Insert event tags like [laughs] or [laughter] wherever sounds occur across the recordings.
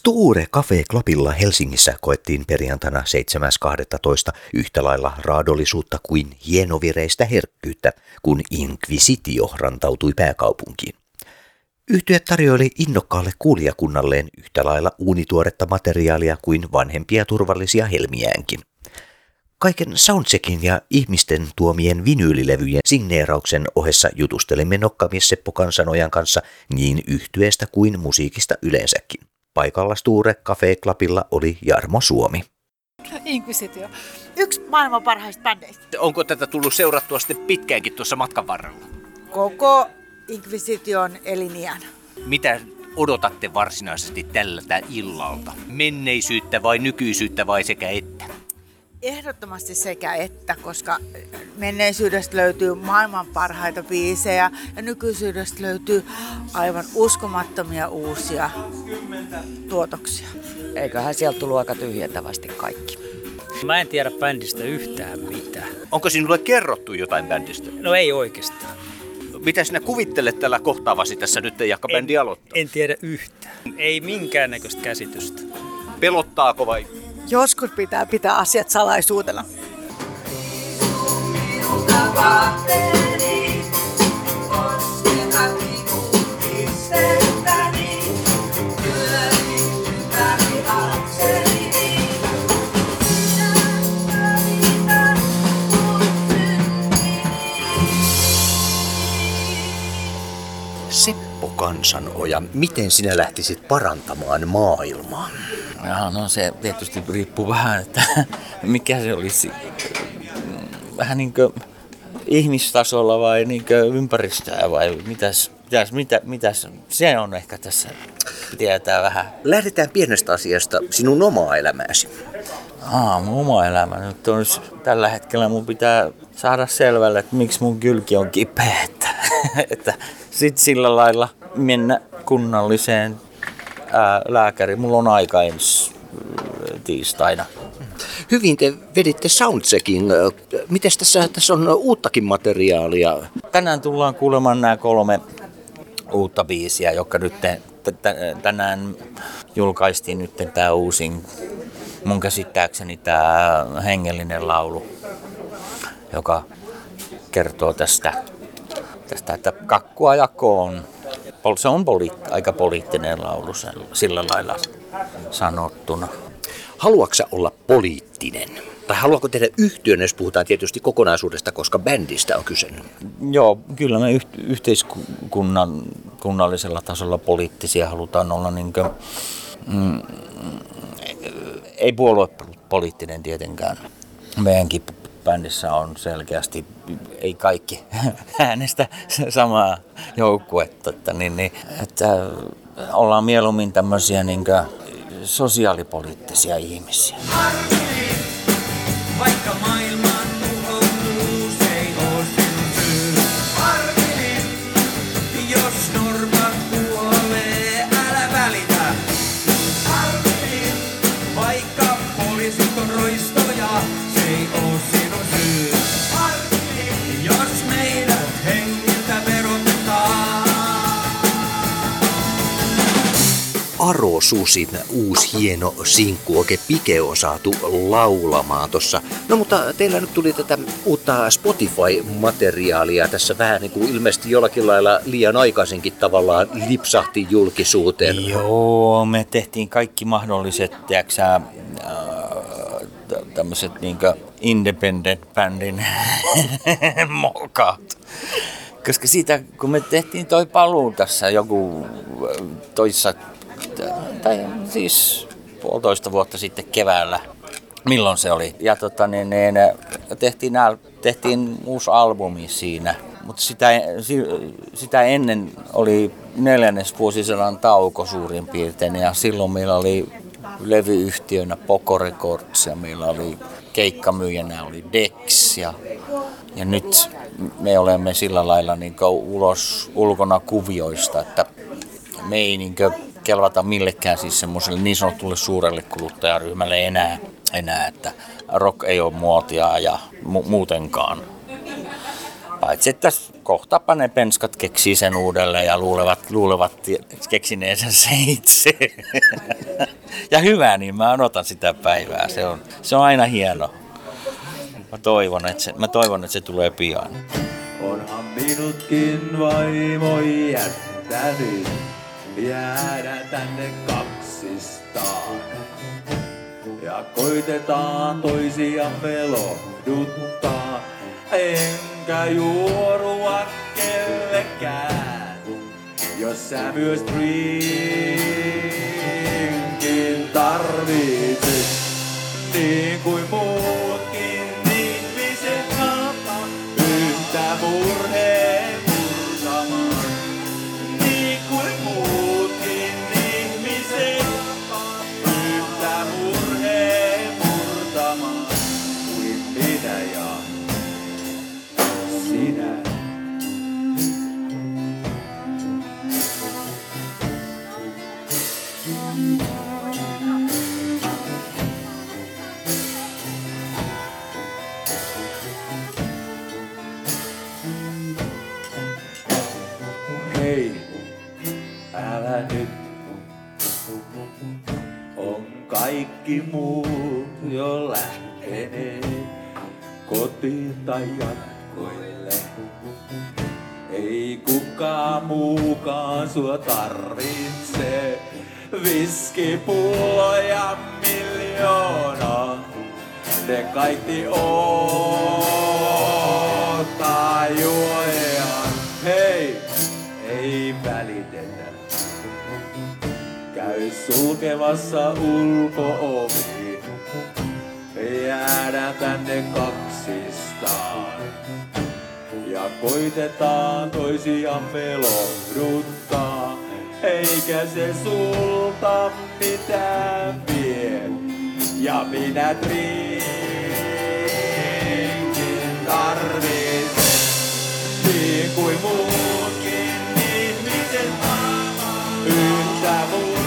Sture Cafe Clubilla Helsingissä koettiin perjantaina 7.12. yhtä lailla raadollisuutta kuin hienovireistä herkkyyttä, kun Inquisitio rantautui pääkaupunkiin. Yhtye tarjoili innokkaalle kuulijakunnalleen yhtä lailla uunituoretta materiaalia kuin vanhempia turvallisia helmiäänkin. Kaiken soundcheckin ja ihmisten tuomien vinyylilevyjen signeerauksen ohessa jutustelimme nokkamies kanssa niin yhtyeestä kuin musiikista yleensäkin. Paikalla Sture Cafe Clubilla oli Jarmo Suomi. Inquisitio. Yksi maailman parhaista bändeistä. Onko tätä tullut seurattua sitten pitkäänkin tuossa matkan varrella? Koko Inquisition eliniän. Mitä odotatte varsinaisesti tältä illalta? Menneisyyttä vai nykyisyyttä vai sekä että? Ehdottomasti sekä että, koska menneisyydestä löytyy maailman parhaita biisejä ja nykyisyydestä löytyy aivan uskomattomia uusia tuotoksia. Eiköhän sieltä tullut aika tyhjentävästi kaikki. Mä en tiedä bändistä yhtään mitään. Onko sinulle kerrottu jotain bändistä? No ei oikeastaan. Mitä sinä kuvittelet tällä kohtaavasi tässä nyt, jakka bändi aloittaa? En tiedä yhtään. Ei minkäännäköistä käsitystä. Pelottaako vai? Joskus pitää pitää asiat salaisuutena. Seppo Kansanoja, miten sinä lähtisit parantamaan maailmaa? Ja no se tietysti riippuu vähän, että [laughs] mikä se olisi vähän niin kuin ihmistasolla vai niin kuin ympäristöä vai mitäs, mitäs, mitä, mitäs, se on ehkä tässä tietää vähän. Lähdetään pienestä asiasta, sinun omaa elämääsi. Aa, mun oma elämä nyt on tällä hetkellä mun pitää saada selvälle, että miksi mun kylki on kipeä. Että, [laughs] että sit sillä lailla mennä kunnalliseen ää, lääkäriin. Mulla on aika ensi tiistaina. Hyvin te veditte soundcheckin. Miten tässä, tässä on uuttakin materiaalia? Tänään tullaan kuulemaan nämä kolme uutta biisiä, jotka nyt tänään julkaistiin nyt tämä uusin mun käsittääkseni tämä hengellinen laulu, joka kertoo tästä, tästä että kakkua jakoon. Se on poli- aika poliittinen laulu sillä lailla sanottuna. Haluatko olla poliittinen? Tai haluatko tehdä yhtiön, jos puhutaan tietysti kokonaisuudesta, koska bändistä on kyse? Joo, kyllä me yht- yhteiskunnan kunnallisella tasolla poliittisia halutaan olla niin kuin, mm, ei puoluepoliittinen tietenkään. Meidänkin bändissä on selkeästi, ei kaikki [laughs] äänestä samaa joukkuetta, että, niin, niin, että ollaan mieluummin tämmöisiä niin sosiaalipoliittisia ihmisiä. Susin uusi hieno sinkku, oikein Pike on saatu laulamaan tuossa. No mutta teillä nyt tuli tätä uutta Spotify-materiaalia tässä vähän niin kuin ilmeisesti jollakin lailla liian aikaisinkin tavallaan lipsahti julkisuuteen. Joo, me tehtiin kaikki mahdolliset, tiiäksä, äh, tämmöiset niinkö independent-bändin [laughs] mokat. Koska siitä, kun me tehtiin toi paluu tässä joku toissa tai siis puolitoista vuotta sitten keväällä, milloin se oli. Ja tota, niin, niin, tehtiin, tehtiin uusi albumi siinä, mutta sitä, sitä ennen oli neljännes vuosisadan tauko suurin piirtein. Ja silloin meillä oli levyyhtiönä Poco Records ja meillä oli keikkamyyjänä oli Dex ja, ja nyt me olemme sillä lailla niin ulos ulkona kuvioista, että me ei niin kelvata millekään siis semmoiselle niin sanotulle suurelle kuluttajaryhmälle enää, enää että rock ei ole muotia ja mu- muutenkaan. Paitsi että kohtapa ne penskat keksii sen uudelleen ja luulevat, luulevat keksineensä se itse. ja hyvä, niin mä odotan sitä päivää. Se on, se on aina hieno. Mä toivon, että se, mä toivon, että se tulee pian. Onhan minutkin vaimo jättänyt jäädä tänne kaksistaan. Ja koitetaan toisiamme lohduttaa, enkä juorua kellekään. Jos sä myös drinkin tarvitset, niin kuin muutkin muut jo lähteneet kotiin tai jatkoille. Ei kukaan muukaan sua tarvitse. Viskipulloja miljoona. Ne kaikki ottaa juojaan. Hei, ei välitetä. Sulkemassa ulko-ovi. Jäädään tänne kaksistaan. Ja koitetaan toisiamme lohduttaa. Eikä se sulta mitään vie. Ja minä drinkin tarvitsen. Niin kuin muutkin ihmiset yhtä murheen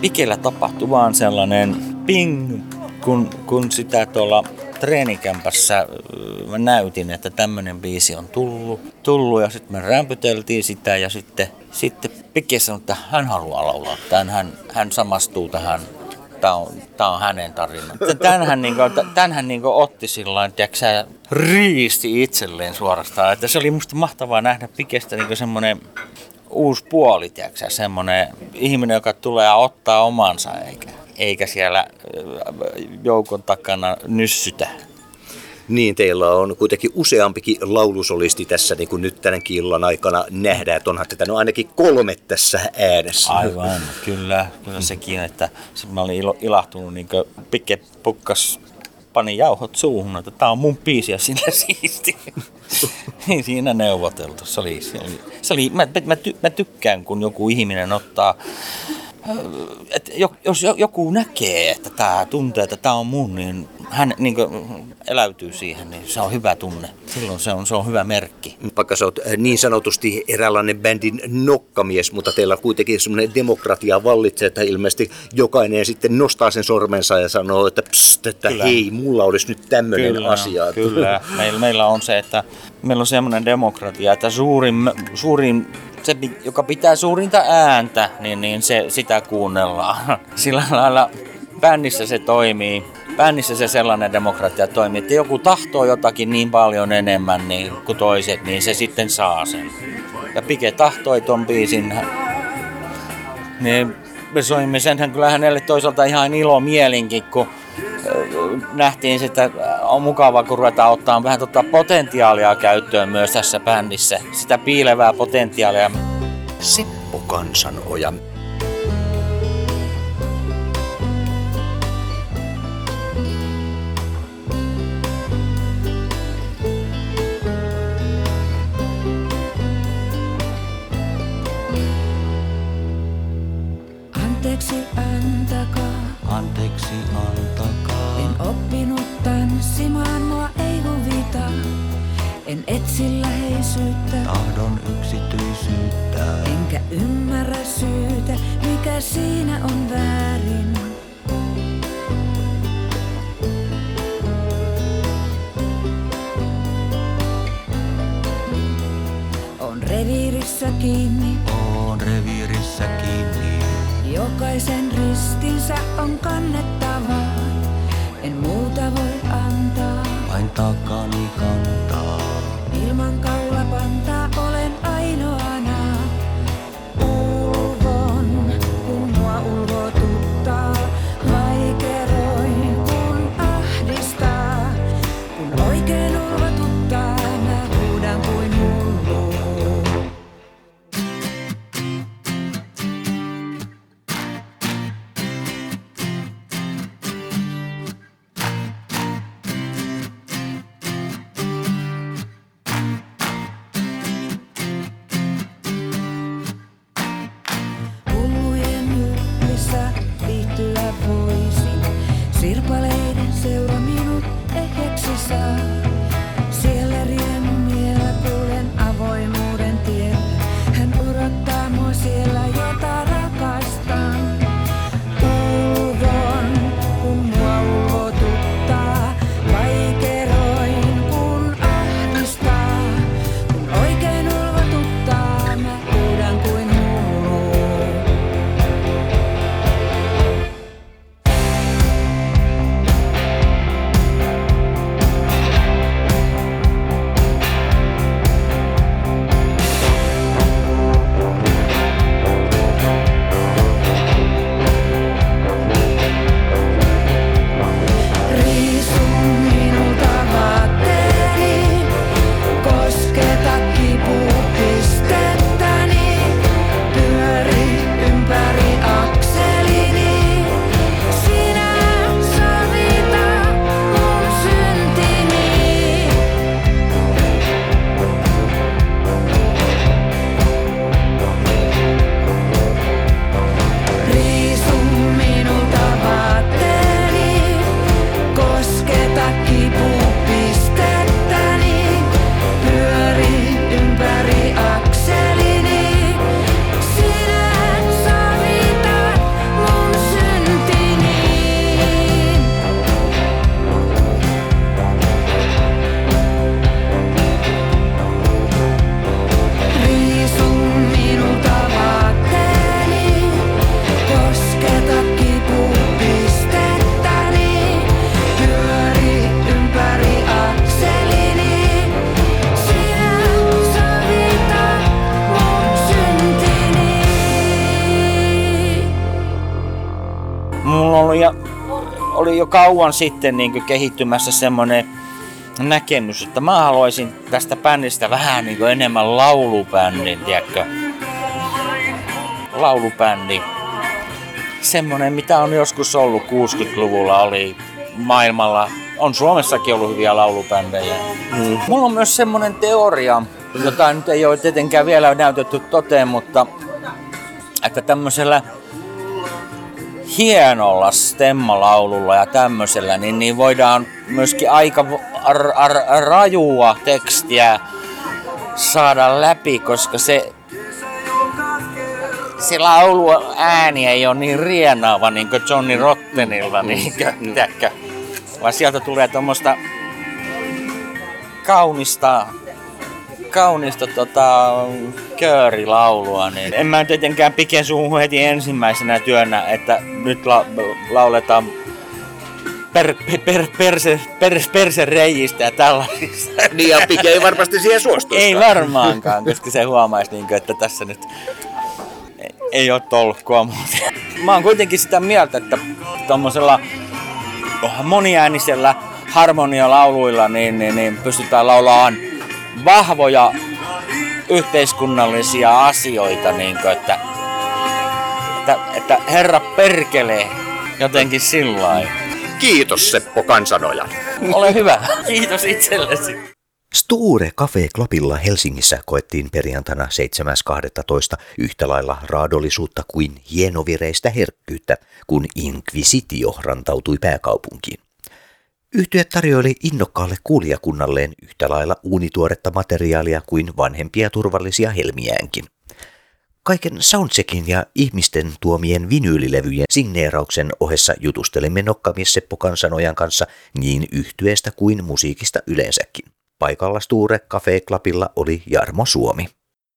Pikellä tapahtui vaan sellainen ping, kun, kun sitä tuolla treenikämpässä mä näytin, että tämmöinen biisi on tullut, tullut ja sitten me rämpyteltiin sitä ja sitten, sitten Pikke sanoi, että hän haluaa laulaa tämän, hän, hän samastuu tähän, tämä on, tää on hänen tarina. Tän hän, niinku, tän hän niinku otti sillä tavalla, riisti itselleen suorastaan, että se oli musta mahtavaa nähdä Pikestä niinku semmoinen uusi puoli, tiedätkö, semmoinen ihminen, joka tulee ja ottaa omansa, eikä, eikä siellä ö, joukon takana nyssytä. Niin, teillä on kuitenkin useampikin laulusolisti tässä, niin kuin nyt tänäkin illan aikana nähdään, että onhan tätä no ainakin kolme tässä äänessä. Aivan, kyllä, kyllä sekin, että mä olin ilo, ilahtunut, niin kuin Pikke Pukkas pani jauhot suuhun, että tää on mun biisi ja sillä [laughs] siisti. Ei siinä neuvoteltu. Se oli, se oli, se oli mä, mä, ty, mä tykkään, kun joku ihminen ottaa et jos joku näkee, että tämä tuntee, että tämä on mun, niin hän niin eläytyy siihen, niin se on hyvä tunne. Silloin se on, se on hyvä merkki. Vaikka sä oot niin sanotusti eräänlainen bändin nokkamies, mutta teillä kuitenkin semmoinen demokratia vallitsee, että ilmeisesti jokainen sitten nostaa sen sormensa ja sanoo, että, pst, että kyllä. hei, mulla olisi nyt tämmöinen kyllä, asia. [laughs] Kyllä, meillä, meillä on se, että meillä on semmoinen demokratia, että suurin, suurin se, joka pitää suurinta ääntä, niin, niin se, sitä kuunnellaan. [laughs] Sillä lailla bändissä se toimii. Bändissä se sellainen demokratia toimii, että joku tahtoo jotakin niin paljon enemmän niin, kuin toiset, niin se sitten saa sen. Ja Pike tahtoi ton biisin, niin me soimme senhän kyllä hänelle toisaalta ihan ilo mielinkin, kun nähtiin, että on mukava, kun ruvetaan ottaa vähän tota potentiaalia käyttöön myös tässä bändissä. Sitä piilevää potentiaalia. Seppo Kansanoja. En etsi läheisyyttä, Tahdon yksityisyyttä. enkä ymmärrä syytä, mikä siinä on väärin. On reviirissä kiinni, Oon reviirissä kiinni. jokaisen ristinsä on kannettava. En muuta voi antaa, Vain takani kantaa. Oli jo kauan sitten niin kehittymässä semmoinen näkemys, että mä haluaisin tästä bändistä vähän niin enemmän laulubändin, tiedätkö? Laulubändi. Semmoinen, mitä on joskus ollut 60-luvulla, oli maailmalla, on Suomessakin ollut hyviä laulubändejä. Mm. Mulla on myös semmoinen teoria, jota nyt ei ole tietenkään vielä näytetty toteen, mutta että tämmöisellä hienolla stemmalaululla ja tämmöisellä, niin, niin voidaan myöskin aika ar, ar, rajua tekstiä saada läpi, koska se, se laulu ääni ei ole niin rienaava niin kuin Johnny Rottenilla, niin kuin, tiedätkö? vaan sieltä tulee tuommoista kaunista kaunista tota, köörilaulua, niin en mä tietenkään pike suuhun heti ensimmäisenä työnä, että nyt la, lauletaan per, per, perse, per, perse reijistä ja tällaisista. Niin ja Pike ei varmasti siihen suostuisi. Ei varmaankaan, koska se huomaisi, niin kuin, että tässä nyt ei, ole tolkkua muuten. Mä oon kuitenkin sitä mieltä, että tuommoisella moniäänisellä harmonialauluilla niin, niin, niin pystytään laulamaan vahvoja yhteiskunnallisia asioita, niin kuin, että, että, että herra perkele jotenkin sillä lailla. Kiitos Seppo Kansanoja. Ole hyvä. Kiitos itsellesi. Sture Cafe Clubilla Helsingissä koettiin perjantaina 7.12. yhtä lailla raadollisuutta kuin hienovireistä herkkyyttä, kun Inquisitio rantautui pääkaupunkiin. Yhtye tarjoili innokkaalle kuulijakunnalleen yhtä lailla uunituoretta materiaalia kuin vanhempia turvallisia helmiäänkin. Kaiken soundcheckin ja ihmisten tuomien vinyylilevyjen signeerauksen ohessa jutustelimme nokkamies Seppo Kansanojan kanssa niin yhtyeestä kuin musiikista yleensäkin. Paikalla Sture Cafe Clubilla oli Jarmo Suomi.